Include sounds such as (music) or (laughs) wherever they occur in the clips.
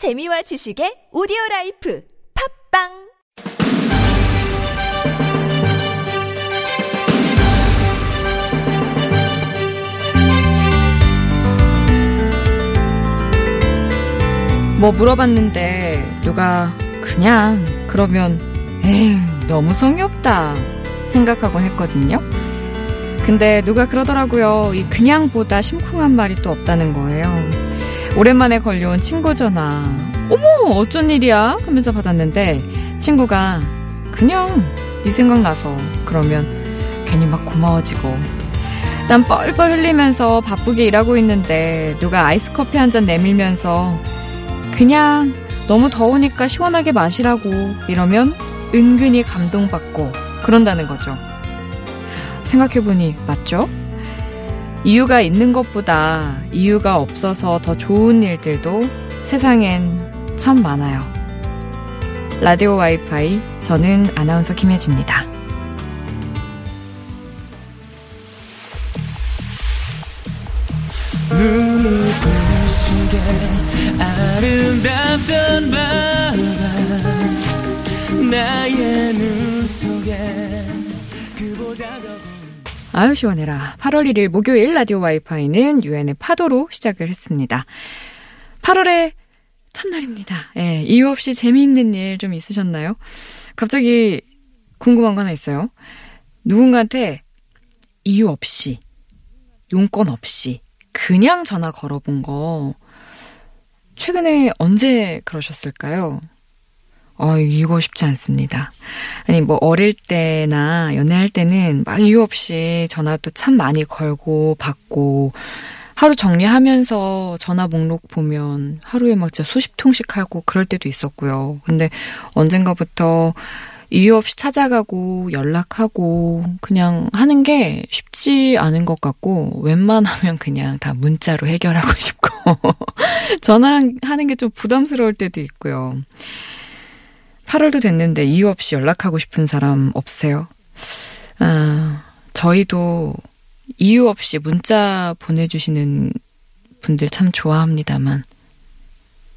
재미와 지식의 오디오 life 팟빵 뭐 물어봤는데 누가 그냥 그러면 에휴 너무 성의 없다 생각하곤 했거든요. 근데 누가 그러더라고요. 이 그냥보다 심쿵한 말이 또 없다는 거예요. 오랜만에 걸려온 친구 전화. 어머 어쩐 일이야 하면서 받았는데 친구가 그냥 네 생각나서 그러면 괜히 막 고마워지고 난 뻘뻘 흘리면서 바쁘게 일하고 있는데 누가 아이스 커피 한 잔 내밀면서 그냥 너무 더우니까 시원하게 마시라고 이러면 은근히 감동받고 그런다는 거죠. 생각해보니 맞죠? 이유가 있는 것보다 이유가 없어서 더 좋은 일들도 세상엔 참 많아요. 라디오 와이파이, 저는 아나운서 김혜지입니다. 나의 눈 속에 그보다 더 아유 시원해라. 8월 1일 목요일 라디오 와이파이는 유엔의 파도로 시작을 했습니다. 8월의 첫날입니다. 예, 이유 없이 재미있는 일 좀 있으셨나요? 갑자기 궁금한 거 하나 있어요. 누군가한테 이유 없이, 용건 없이, 그냥 전화 걸어본 거, 최근에 언제 그러셨을까요? 어, 이거 쉽지 않습니다. 아니, 뭐, 어릴 때나 연애할 때는 막 이유 없이 전화도 참 많이 걸고 받고, 하루 정리하면서 전화 목록 보면 하루에 막 진짜 수십 통씩 하고 그럴 때도 있었고요. 근데 언젠가부터 이유 없이 찾아가고 연락하고 그냥 하는 게 쉽지 않은 것 같고 웬만하면 그냥 다 문자로 해결하고 (laughs) 싶고 전화하는 게 좀 부담스러울 때도 있고요. 8월도 됐는데 이유 없이 연락하고 싶은 사람 없으세요? 아, 저희도 이유 없이 문자 보내주시는 분들 참 좋아합니다만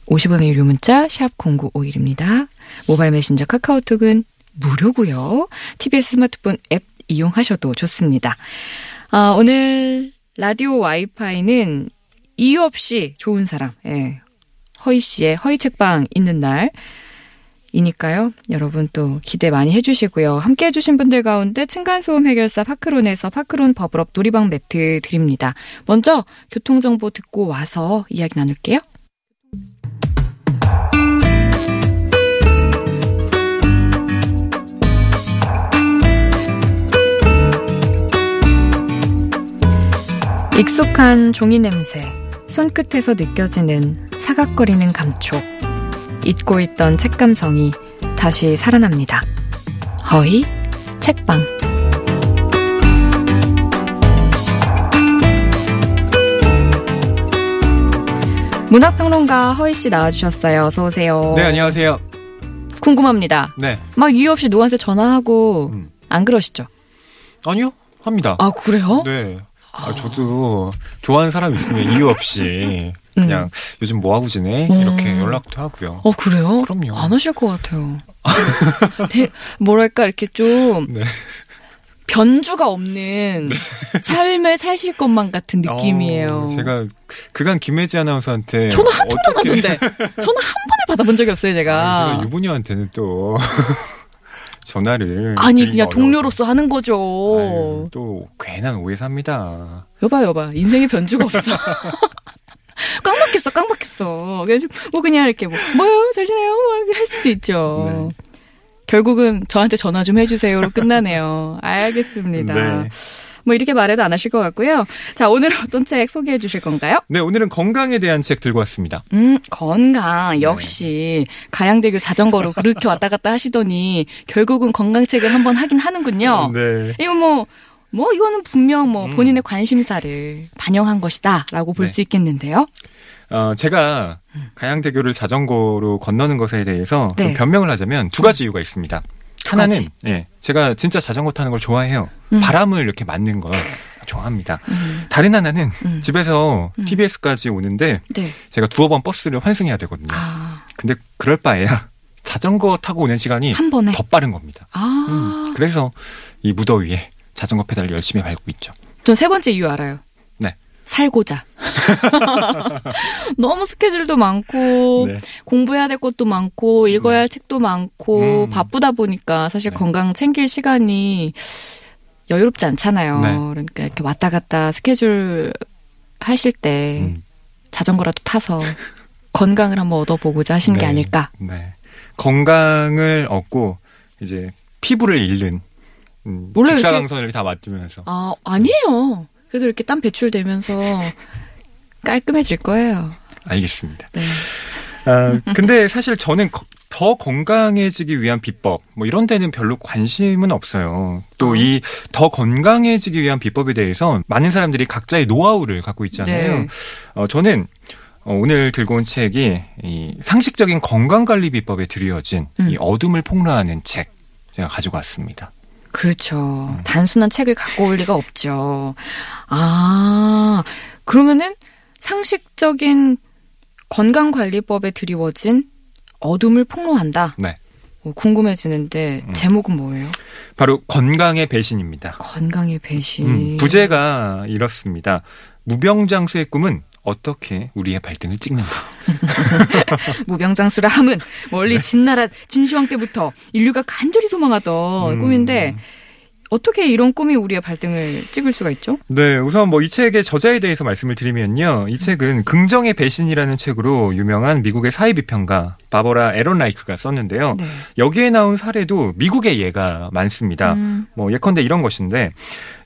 50원의 유료 문자 샵 0951입니다. 모바일 메신저 카카오톡은 무료고요. TBS 스마트폰 앱 이용하셔도 좋습니다. 아, 오늘 라디오 와이파이는 이유 없이 좋은 사람, 예. 허희 씨의 허희 책방 있는 날 이니까요. 여러분 또 기대 많이 해주시고요. 함께 해주신 분들 가운데 층간소음 해결사 파크론에서 파크론 버블업 놀이방 매트 드립니다. 먼저 교통정보 듣고 와서 이야기 나눌게요. 익숙한 종이 냄새, 손끝에서 느껴지는 사각거리는 감촉. 잊고 있던 책 감성이 다시 살아납니다. 허이 책방 문학평론가 허희 씨 나와주셨어요. 어서 오세요. 네, 안녕하세요. 궁금합니다. 네. 막 이유 없이 누구한테 전화하고 음. 안 그러시죠? 아니요, 합니다. 아 그래요? 네. 아, 저도 좋아하는 사람 있으면 이유 없이 그냥 요즘 뭐 하고 지내? 이렇게 음. 연락도 하고요. 어 그래요? 그럼요. 안 하실 것 같아요. (laughs) 되- 뭐랄까 이렇게 좀 네. 변주가 없는 삶을 사실 것만 같은 느낌이에요. 어, 제가 그간 김혜지 아나운서한테 저는 한 톤도 안 하던데. (laughs) 저는 한 번을 받아본 적이 없어요, 아니, 제가. 제가 유부녀한테는 또 (laughs) 전화를 아니, 그냥. 동료로서 하는 거죠. 아유, 또 괜한 오해 삽니다. 여봐, 여봐. 인생에 변주가 없어. 꽉 막혔어, 꽉 막혔어. 그래서 뭐 그냥 이렇게 뭐, 뭐요? 잘 지내요? 뭐 이렇게 할 수도 있죠. 네. 결국은 저한테 전화 좀 해주세요로 끝나네요. 알겠습니다. 네. 뭐 이렇게 말해도 안 하실 것 같고요. 자, 오늘 어떤 책 소개해 주실 건가요? 네, 오늘은 건강에 대한 책 들고 왔습니다. 음, 건강. 역시 가양대교 자전거로 그렇게 왔다 갔다 하시더니 결국은 건강책을 한번 하긴 하는군요. 네. 이거 뭐, 뭐 이거는 분명 뭐 음. 본인의 관심사를 반영한 것이다라고 볼 네. 수 있겠는데요. 어, 제가 가양대교를 자전거로 건너는 것에 대해서 네. 좀 변명을 하자면 두 가지 이유가 있습니다. 두 하나는 가지. 예, 제가 진짜 자전거 타는 걸 좋아해요. 음. 바람을 이렇게 맞는 걸 (laughs) 좋아합니다. 음, 다른 하나는 음. 집에서 음. TBS까지 오는데 네. 제가 두어 번 버스를 환승해야 되거든요. 아, 근데 그럴 바에야 자전거 타고 오는 시간이 한 번에. 더 빠른 겁니다. 아, 음, 그래서 이 무더위에 자전거 페달을 열심히 밟고 있죠. 전 세 번째 이유 알아요. 네. 살고자. (laughs) 너무 스케줄도 많고 네. 공부해야 될 것도 많고 읽어야 할 책도 많고 음. 바쁘다 보니까 사실 네. 건강 챙길 시간이 여유롭지 않잖아요. 네. 그러니까 이렇게 왔다 갔다 스케줄 하실 때 음, 자전거라도 타서 건강을 한번 얻어보고자 하시는 게 네. 아닐까. 네. 건강을 얻고 이제 피부를 잃는 음, 원래 이렇게- 직사광선을 다 맞으면서 아, 아니에요. 그래도 이렇게 땀 배출되면서 깔끔해질 거예요. 알겠습니다. 네. 아, 근데 사실 저는 거- 더 건강해지기 위한 비법 뭐 이런 데는 별로 관심은 없어요. 또 어. 이더 건강해지기 위한 비법에 대해서 많은 사람들이 각자의 노하우를 갖고 있잖아요. 네. 어, 저는 어, 오늘 들고 온 책이 이 상식적인 건강 관리 비법에 드리워진 음. 이 어둠을 폭로하는 책 제가 가지고 왔습니다. 그렇죠. 단순한 책을 갖고 올 리가 없죠. 아, 그러면은 상식적인 건강관리법에 드리워진 어둠을 폭로한다. 네. 어, 궁금해지는데 음. 제목은 뭐예요? 바로 건강의 배신입니다. 건강의 배신. 음, 부제가 이렇습니다. 무병장수의 꿈은 어떻게 우리의 발등을 찍는가? (laughs) 무병장수라 함은 멀리 진나라 진시황 때부터 인류가 간절히 소망하던 음. 꿈인데 어떻게 이런 꿈이 우리의 발등을 찍을 수가 있죠? 네, 우선 뭐 이 책의 저자에 대해서 말씀을 드리면요. 이 책은 긍정의 배신이라는 책으로 유명한 미국의 사회비평가 바버라 에런라이크가 썼는데요. 네. 여기에 나온 사례도 미국의 예가 많습니다. 음, 뭐 예컨대 이런 것인데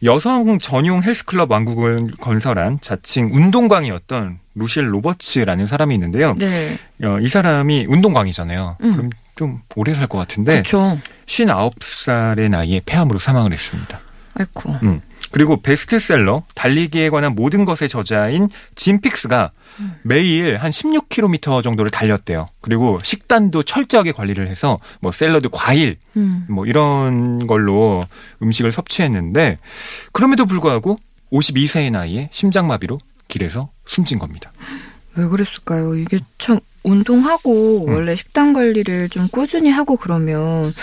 여성 전용 헬스클럽 왕국을 건설한 자칭 운동광이었던 루실 로버츠라는 사람이 있는데요. 네. 어, 이 사람이 운동광이잖아요. 음. 그럼 좀 오래 살 것 같은데 그렇죠. 59살의 나이에 폐암으로 사망을 했습니다. 아이고. 음. 그리고 베스트셀러 달리기에 관한 모든 것의 저자인 짐 픽스가 음. 매일 한 16km 정도를 달렸대요. 그리고 식단도 철저하게 관리를 해서 뭐 샐러드, 과일 음. 뭐 이런 걸로 음식을 섭취했는데 그럼에도 불구하고 52세의 나이에 심장마비로 길에서 숨진 겁니다. 왜 그랬을까요? 이게 참 운동하고 음. 원래 식단 관리를 좀 꾸준히 하고 그러면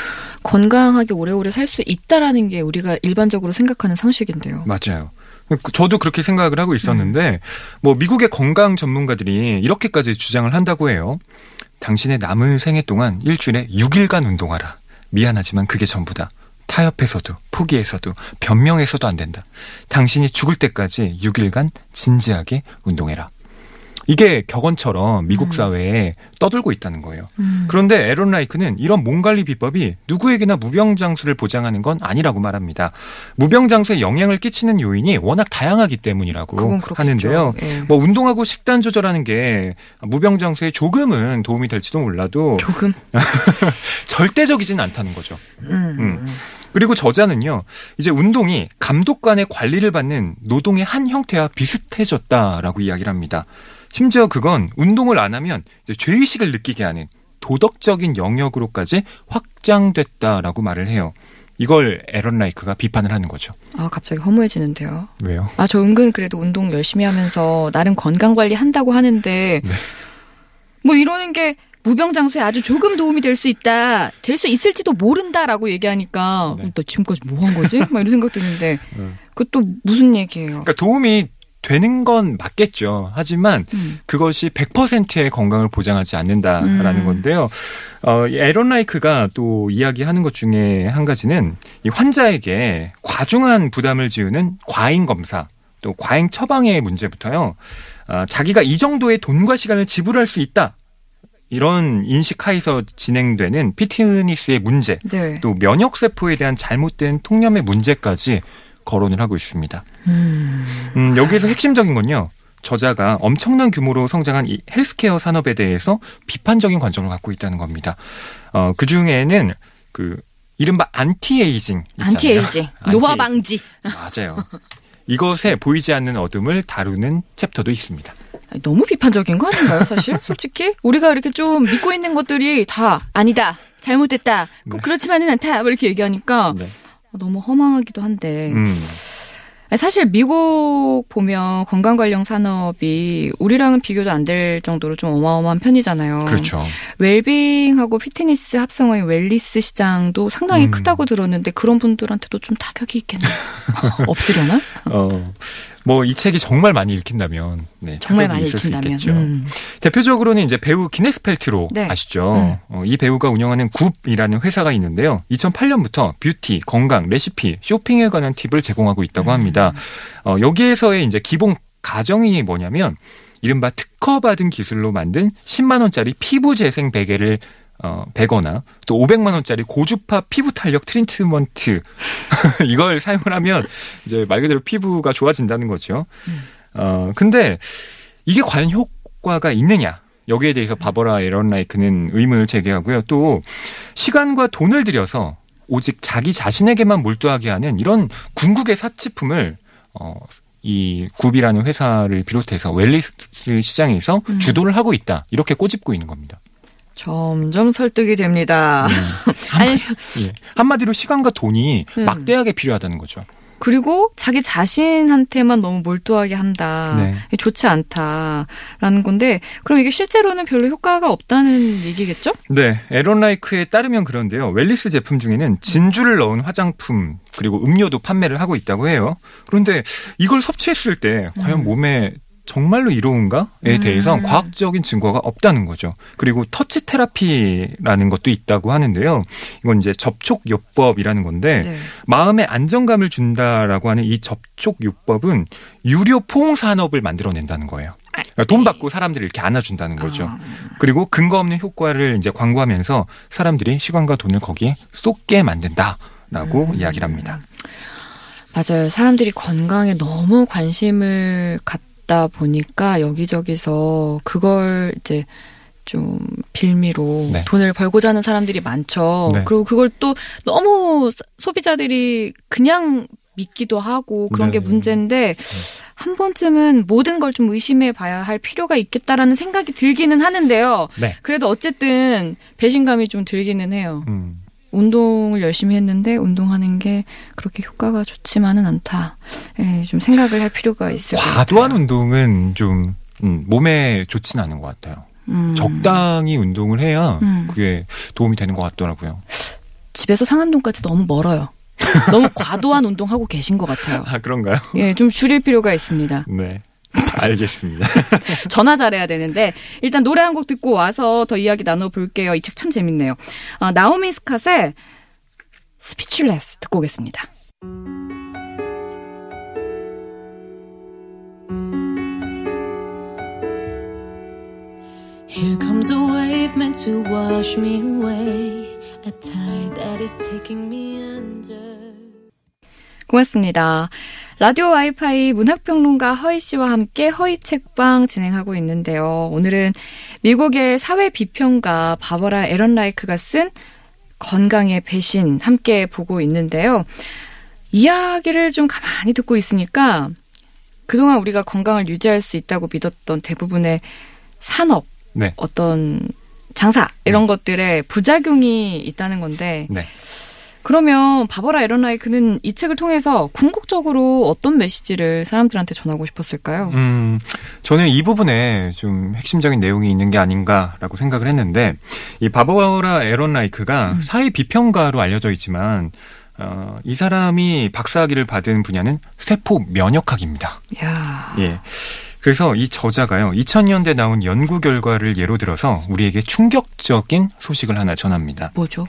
건강하게 오래오래 살 수 있다라는 게 우리가 일반적으로 생각하는 상식인데요. 맞아요. 그- 저도 그렇게 생각을 하고 있었는데 뭐 미국의 건강 전문가들이 이렇게까지 주장을 한다고 해요. 당신의 남은 생애 동안 일주일에 6일간 운동하라. 미안하지만 그게 전부다. 타협해서도 포기해서도 변명해서도 안 된다. 당신이 죽을 때까지 6일간 진지하게 운동해라. 이게 격언처럼 미국 음. 사회에 떠들고 있다는 거예요. 음. 그런데 에런 라이크는 이런 몸 관리 비법이 누구에게나 무병장수를 보장하는 건 아니라고 말합니다. 무병장수에 영향을 끼치는 요인이 워낙 다양하기 때문이라고. 하는데요. 예. 뭐 운동하고 식단 조절하는 게 무병장수에 조금은 도움이 될지도 몰라도 조금. (laughs) 절대적이진 않다는 거죠. 음. 음. 그리고 저자는요, 이제 운동이 감독관의 관리를 받는 노동의 한 형태와 비슷해졌다라고 이야기를 합니다. 심지어 그건 운동을 안 하면 이제 죄의식을 느끼게 하는 도덕적인 영역으로까지 확장됐다라고 말을 해요. 이걸 에런 라이크가 비판을 하는 거죠. 아 갑자기 허무해지는데요. 왜요? 아 저 은근 그래도 운동 열심히 하면서 나름 건강 관리 한다고 하는데 네. 뭐 이러는 게 무병장수에 아주 조금 도움이 될 수 있다, 될 수 있을지도 모른다라고 얘기하니까 네. 너 지금까지 뭐 한 거지? 막 이런 생각 드는데 음. 그것도 무슨 얘기예요? 그러니까 도움이 되는 건 맞겠죠. 하지만 음. 그것이 100%의 건강을 보장하지 않는다라는 음. 건데요. 어, 이 에런 라이크가 또 이야기하는 것 중에 한 가지는 이 환자에게 과중한 부담을 지우는 과잉 검사, 또 과잉 처방의 문제부터요. 아, 자기가 이 정도의 돈과 시간을 지불할 수 있다. 이런 인식 하에서 진행되는 fitness의 문제, 네. 또 면역 세포에 대한 잘못된 통념의 문제까지 거론을 하고 있습니다. 음. 음, 여기에서 핵심적인 건요. 저자가 엄청난 규모로 성장한 이 헬스케어 산업에 대해서 비판적인 관점을 갖고 있다는 겁니다. 어, 그 중에는 그 이른바 안티에이징 있잖아요. 안티에이징, 노화 방지. 맞아요. 이것에 보이지 않는 어둠을 다루는 챕터도 있습니다. 너무 비판적인 거 아닌가요, 사실? 솔직히 우리가 이렇게 좀 믿고 있는 것들이 다 아니다, 잘못됐다, 꼭 네. 그렇지만은 않다, 뭐 이렇게 얘기하니까 네. 너무 허망하기도 한데. 음, 사실 미국 보면 건강 관련 산업이 우리랑은 비교도 안 될 정도로 좀 어마어마한 편이잖아요. 그렇죠. 웰빙하고 피트니스 합성어인 wellness 시장도 상당히 음. 크다고 들었는데 그런 분들한테도 좀 타격이 있겠네요. (laughs) 없으려나? 어, 뭐 이 책이 정말 많이 읽힌다면 네, 정말 많이 있을 수 읽힌다면. 있겠죠. 음. 대표적으로는 이제 배우 기네스 펠트로 네. 아시죠? 음. 어, 이 배우가 운영하는 Goop이라는 회사가 있는데요. 2008년부터 뷰티, 건강, 레시피, 쇼핑에 관한 팁을 제공하고 있다고 음. 합니다. 어, 여기에서의 이제 기본 가정이 뭐냐면 이른바 특허받은 기술로 만든 10만 원짜리 피부 재생 베개를 어, 베거나 또 500만 원짜리 고주파 피부 탄력 트리트먼트 (laughs) 이걸 사용을 하면 이제 말 그대로 피부가 좋아진다는 거죠. 음. 어, 근데 이게 과연 효과가 있느냐? 여기에 대해서 바버라 에런라이크는 의문을 제기하고요. 또 시간과 돈을 들여서 오직 자기 자신에게만 몰두하게 하는 이런 궁극의 사치품을 어, 이 굽이라는 회사를 비롯해서 웰리스 시장에서 음. 주도를 하고 있다. 이렇게 꼬집고 있는 겁니다. 점점 설득이 됩니다. 음. 아니, 예. 한마디로 시간과 돈이 음. 막대하게 필요하다는 거죠. 그리고 자기 자신한테만 너무 몰두하게 한다. 네. 좋지 않다라는 건데, 그럼 이게 실제로는 별로 효과가 없다는 얘기겠죠? 네, 에런라이크에 따르면 그런데요. 웰리스 제품 중에는 진주를 넣은 화장품 그리고 음료도 판매를 하고 있다고 해요. 그런데 이걸 섭취했을 때 과연 음. 몸에 정말로 이로운가에 음. 대해서 과학적인 증거가 없다는 거죠. 그리고 터치 테라피라는 것도 있다고 하는데요. 이건 이제 접촉 요법이라는 건데 네. 마음의 안정감을 준다라고 하는 이 접촉 요법은 유료 포옹 산업을 만들어낸다는 거예요. 그러니까 돈 받고 사람들이 이렇게 안아준다는 거죠. 아, 그리고 근거 없는 효과를 이제 광고하면서 사람들이 시간과 돈을 거기에 쏟게 만든다라고 음. 이야기를 합니다. 맞아요. 사람들이 건강에 너무 관심을 갖 다 보니까 여기저기서 그걸 이제 좀 빌미로 네. 돈을 벌고자 하는 사람들이 많죠. 네. 그리고 그걸 또 너무 소비자들이 그냥 믿기도 하고 그런 게 네. 문제인데 한 번쯤은 모든 걸 좀 의심해 봐야 할 필요가 있겠다라는 생각이 들기는 하는데요. 네. 그래도 어쨌든 배신감이 좀 들기는 해요. 음. 운동을 열심히 했는데 운동하는 게 그렇게 효과가 좋지만은 않다. 예, 좀 생각을 할 필요가 있을 것 과도한 같아요. 운동은 좀 음, 몸에 좋진 않은 것 같아요. 음, 적당히 운동을 해야 음. 그게 도움이 되는 것 같더라고요. 집에서 상암동까지 너무 멀어요. 너무 과도한 운동하고 계신 것 같아요. 아 그런가요? 예, 좀 줄일 필요가 있습니다. 네. 알겠습니다. (laughs) 전화 잘해야 되는데 일단 노래 한 곡 듣고 와서 더 이야기 나눠볼게요. 이 책 참 재밌네요. 아, 나오미 스캇의 Speechless 듣고 오겠습니다. Here comes a wave meant to wash me away. A tide that is taking me under. 고맙습니다. 라디오 와이파이 문학평론가 허희 씨와 함께 허희 책방 진행하고 있는데요. 오늘은 미국의 사회 비평가 바버라 에런 라이크가 쓴 건강의 배신 함께 보고 있는데요. 이야기를 좀 가만히 듣고 있으니까 그동안 우리가 건강을 유지할 수 있다고 믿었던 대부분의 산업, 네. 어떤 장사 이런 것들에 부작용이 있다는 건데 네. 그러면 바버라 에런라이크는 이 책을 통해서 궁극적으로 어떤 메시지를 사람들한테 전하고 싶었을까요? 음, 저는 이 부분에 좀 핵심적인 내용이 있는 게 아닌가라고 생각을 했는데, 이 바버라 에런 라이크가 음. 사회 비평가로 알려져 있지만, 어, 이 사람이 박사학위를 받은 분야는 세포 면역학입니다. 야, 예. 그래서 이 저자가요, 2000년대 나온 연구 결과를 예로 들어서 우리에게 충격적인 소식을 하나 전합니다. 뭐죠?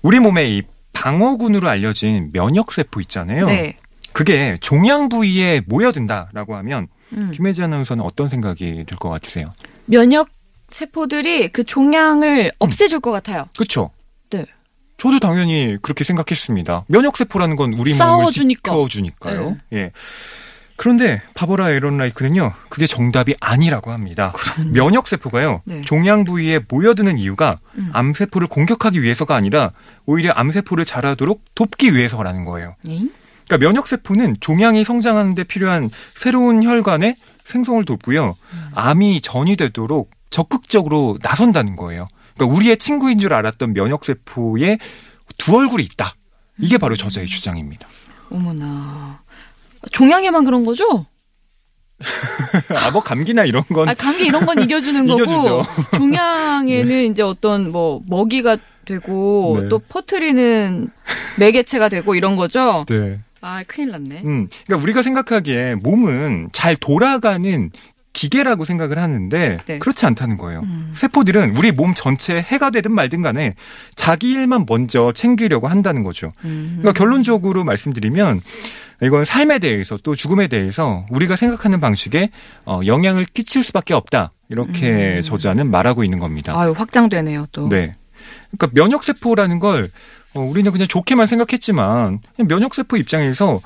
우리 몸의 이 방어군으로 알려진 면역세포 있잖아요. 네. 그게 종양 부위에 모여든다라고 하면 음. 김혜지 아나운서는 어떤 생각이 들 것 같으세요? 면역 세포들이 그 종양을 없애줄 것 같아요. 그렇죠? 네. 저도 당연히 그렇게 생각했습니다. 면역 세포라는 건 우리 몸을 싸워주니까. 지켜주니까요. 예. 그런데 바버라 에런 라이크는요, 그게 정답이 아니라고 합니다. 면역세포가요, 네. 종양 부위에 모여드는 이유가 음. 암세포를 공격하기 위해서가 아니라 오히려 암세포를 자라도록 돕기 위해서라는 거예요. 네? 그러니까 면역세포는 종양이 성장하는 데 필요한 새로운 혈관의 생성을 돕고요. 음. 암이 전이되도록 적극적으로 나선다는 거예요. 그러니까 우리의 친구인 줄 알았던 면역세포에 두 얼굴이 있다. 이게 바로 저자의 주장입니다. 어머나. 종양에만 그런 거죠? (laughs) 아, 뭐 감기나 이런 건 아, 감기 이런 건 이겨주는 거고. (laughs) 종양에는 (laughs) 이제 어떤 뭐 먹이가 되고 네. 또 퍼트리는 매개체가 되고 이런 거죠. 네. 아 큰일 났네. 음, 그러니까 우리가 생각하기에 몸은 잘 돌아가는 기계라고 생각을 하는데 네. 그렇지 않다는 거예요. 음. 세포들은 우리 몸 전체에 해가 되든 말든 간에 자기 일만 먼저 챙기려고 한다는 거죠. 음. 그러니까 결론적으로 말씀드리면 이건 삶에 대해서 또 죽음에 대해서 우리가 생각하는 방식에 어, 영향을 끼칠 수밖에 없다. 이렇게 음. 저자는 말하고 있는 겁니다. 아유 확장되네요 또. 네. 그러니까 면역 세포라는 걸 어, 우리는 그냥 좋게만 생각했지만 그냥 면역 세포 입장에서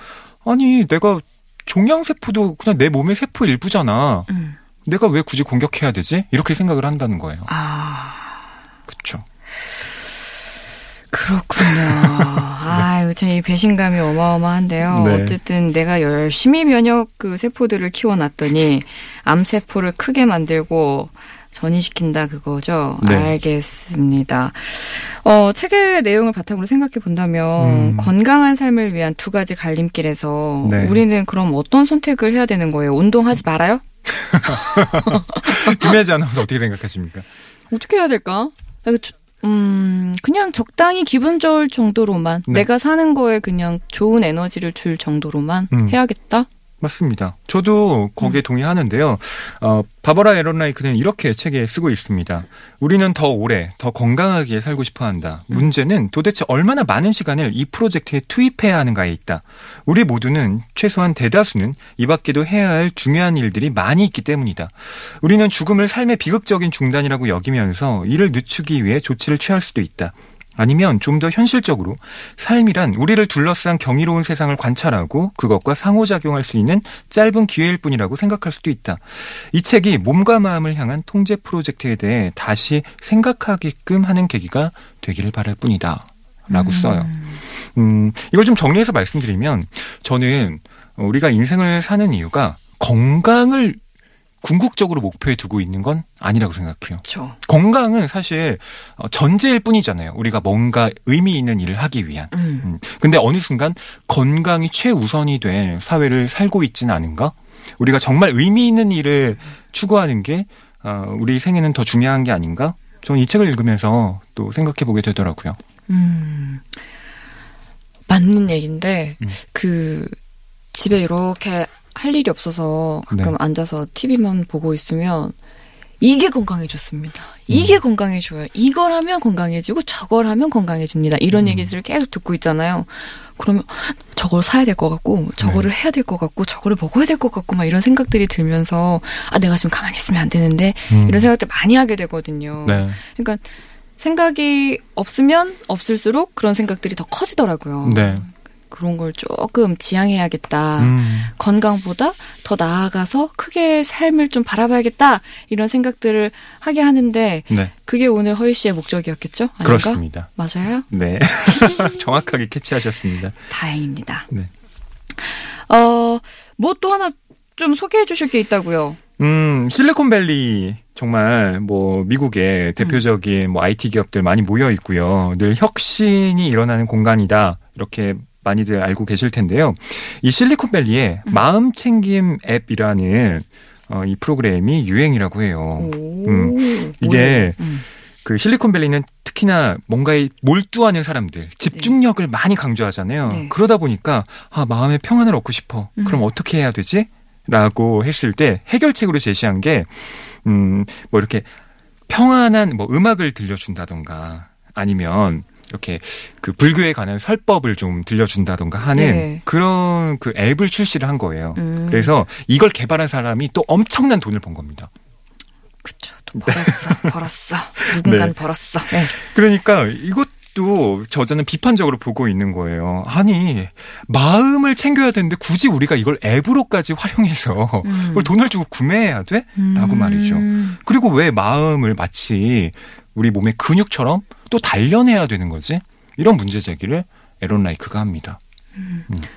아니 내가 종양 세포도 그냥 내 몸의 세포 일부잖아. 음. 내가 왜 굳이 공격해야 되지? 이렇게 생각을 한다는 거예요. 아 그렇죠. 그렇군요. 참 이 배신감이 어마어마한데요. 네. 어쨌든 내가 열심히 면역 그 세포들을 키워놨더니 암 세포를 크게 만들고 전이시킨다 그거죠. 네. 알겠습니다. 어, 책의 내용을 바탕으로 생각해 본다면 음. 건강한 삶을 위한 두 가지 갈림길에서 네. 우리는 그럼 어떤 선택을 해야 되는 거예요? 운동하지 말아요? (laughs) 김혜지 아나운서 어떻게 생각하십니까? 어떻게 해야 될까? 음, 그냥 적당히 기분 좋을 정도로만 네. 내가 사는 거에 그냥 좋은 에너지를 줄 정도로만 음. 해야겠다. 맞습니다. 저도 음. 거기에 동의하는데요. 어, 바버라 에런라이크는 이렇게 책에 쓰고 있습니다. 우리는 더 오래, 더 건강하게 살고 싶어 한다. 음. 문제는 도대체 얼마나 많은 시간을 이 프로젝트에 투입해야 하는가에 있다. 우리 모두는 최소한 대다수는 이 밖에도 해야 할 중요한 일들이 많이 있기 때문이다. 우리는 죽음을 삶의 비극적인 중단이라고 여기면서 이를 늦추기 위해 조치를 취할 수도 있다. 아니면 좀 더 현실적으로 삶이란 우리를 둘러싼 경이로운 세상을 관찰하고 그것과 상호작용할 수 있는 짧은 기회일 뿐이라고 생각할 수도 있다. 이 책이 몸과 마음을 향한 통제 프로젝트에 대해 다시 생각하게끔 하는 계기가 되기를 바랄 뿐이다. 라고 써요. 음, 이걸 좀 정리해서 말씀드리면 저는 우리가 인생을 사는 이유가 건강을 궁극적으로 목표에 두고 있는 건 아니라고 생각해요. 그렇죠. 건강은 사실 어, 전제일 뿐이잖아요. 우리가 뭔가 의미 있는 일을 하기 위한. 음. 음. 근데 어느 순간 건강이 최우선이 된 사회를 살고 있지는 않은가? 우리가 정말 의미 있는 일을 추구하는 게 어, 우리 생에는 더 중요한 게 아닌가? 저는 이 책을 읽으면서 또 생각해 보게 되더라고요. 음. 맞는 얘기인데 음. 그 집에 이렇게 할 일이 없어서 가끔 네. 앉아서 TV만 보고 있으면 이게 건강해졌습니다. 이게 음. 건강해져요. 이걸 하면 건강해지고 저걸 하면 건강해집니다. 이런 음. 얘기들을 계속 듣고 있잖아요. 그러면 저걸 사야 될 것 같고 저거를 네. 해야 될 것 같고 저거를 먹어야 될 것 같고 막 이런 생각들이 들면서 아 내가 지금 가만히 있으면 안 되는데 음. 이런 생각들 많이 하게 되거든요. 네. 그러니까 생각이 없으면 없을수록 그런 생각들이 더 커지더라고요. 네. 그런 걸 조금 지양해야겠다. 음. 건강보다 더 나아가서 크게 삶을 좀 바라봐야겠다. 이런 생각들을 하게 하는데 네. 그게 오늘 허희 씨의 목적이었겠죠? 아닌가? 그렇습니다. 맞아요? 네. (laughs) 정확하게 캐치하셨습니다. 다행입니다. 네. 어, 뭐 또 하나 좀 소개해 주실 게 있다고요. 음, 실리콘밸리 정말 뭐 미국의 대표적인 뭐 IT 기업들 많이 모여 있고요. 늘 혁신이 일어나는 공간이다. 이렇게 많이들 알고 계실 텐데요. 이 실리콘밸리에 음. 마음 챙김 앱이라는 어, 이 프로그램이 유행이라고 해요. 오. 음. 이게 음. 그 실리콘밸리는 특히나 뭔가에 몰두하는 사람들, 집중력을 많이 강조하잖아요. 네. 그러다 보니까 아 마음의 평안을 얻고 싶어. 그럼 음. 어떻게 해야 되지? 라고 했을 때 해결책으로 제시한 게 음, 뭐 이렇게 평안한 뭐 음악을 들려준다던가 아니면 이렇게 그 불교에 관한 설법을 좀 들려준다던가 하는 네. 그런 그 앱을 출시를 한 거예요. 음. 그래서 이걸 개발한 사람이 또 엄청난 돈을 번 겁니다. 그쵸. 또 벌었어. (laughs) 벌었어. 누군간 네. 벌었어. 네. 그러니까 이것도 저자는 비판적으로 보고 있는 거예요. 아니 마음을 챙겨야 되는데 굳이 우리가 이걸 앱으로까지 활용해서 음. 돈을 주고 구매해야 돼? 라고 말이죠. 그리고 왜 마음을 마치 우리 몸의 근육처럼 또 단련해야 되는 거지? 이런 문제 제기를 에런 라이크가 합니다.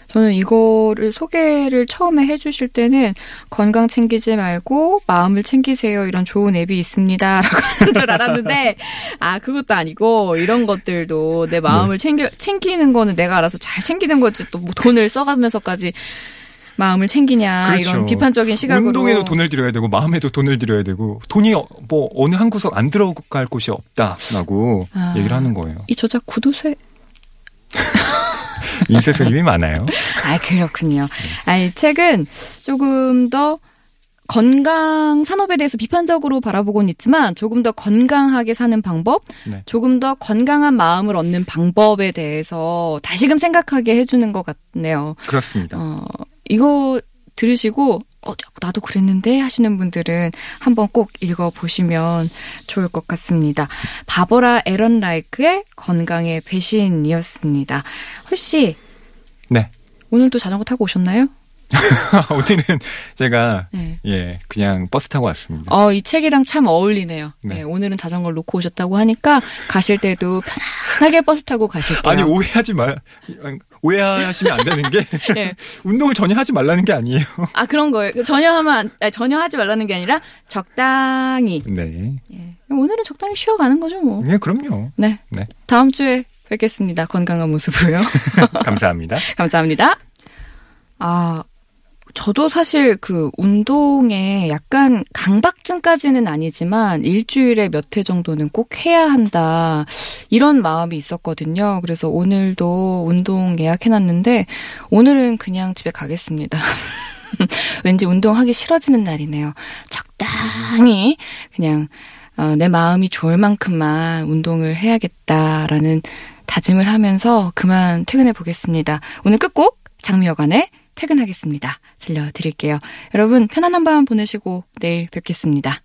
저는 이거를 소개를 처음에 해주실 때는 건강 챙기지 말고 마음을 챙기세요. 이런 좋은 앱이 있습니다라고 (laughs) 하는 줄 알았는데 아 그것도 아니고 이런 것들도 내 마음을 챙겨 챙기는 거는 내가 알아서 잘 챙기는 거지. 또 뭐 돈을 써가면서까지 마음을 챙기냐 그렇죠. 이런 비판적인 시각으로 운동에도 돈을 들여야 되고 마음에도 돈을 들여야 되고 돈이 어- 뭐 어느 한 구석 안 들어갈 곳이 없다라고 아. 얘기를 하는 거예요. 이 저자 구두쇠 (laughs) 인쇄소님이 많아요. 아, 그렇군요. 아, 이 책은 조금 더 건강 산업에 대해서 비판적으로 바라보곤 있지만 조금 더 건강하게 사는 방법, 네. 조금 더 건강한 마음을 얻는 방법에 대해서 다시금 생각하게 해주는 것 같네요. 그렇습니다. 어, 이거 들으시고, 어, 나도 그랬는데 하시는 분들은 한번 꼭 읽어보시면 좋을 것 같습니다. 바버라 에런 라이크의 건강의 배신이었습니다. 헐씨, 네. 오늘도 자전거 타고 오셨나요? (laughs) 오늘은 제가 네. 예 그냥 버스 타고 왔습니다. 어, 이 책이랑 참 어울리네요. 네. 네, 오늘은 자전거를 놓고 오셨다고 하니까 가실 때도 편하게 버스 타고 가실게요. 아니 오해하지 말 오해하시면 안 되는 게 (laughs) 네. (laughs) 운동을 전혀 하지 말라는 게 아니에요. 아, 그런 거예요. 전혀 하면, 안- 아니, 전혀 하지 말라는 게 아니라 적당히. 네. 예. 오늘은 적당히 쉬어가는 거죠, 뭐. 예, 그럼요. 네. 네. 다음 주에 뵙겠습니다. 건강한 모습으로요. (laughs) 감사합니다. 감사합니다. 아, 저도 사실 그 운동에 약간 강박증까지는 아니지만 일주일에 몇 회 정도는 꼭 해야 한다. 이런 마음이 있었거든요. 그래서 오늘도 운동 예약해놨는데 오늘은 그냥 집에 가겠습니다. (laughs) 왠지 운동하기 싫어지는 날이네요. 적당히 그냥 어, 내 마음이 좋을 만큼만 운동을 해야겠다라는 다짐을 하면서 그만 퇴근해 보겠습니다. 오늘 끝곡 장미여관의 퇴근하겠습니다. 들려드릴게요. 여러분 편안한 밤 보내시고 내일 뵙겠습니다.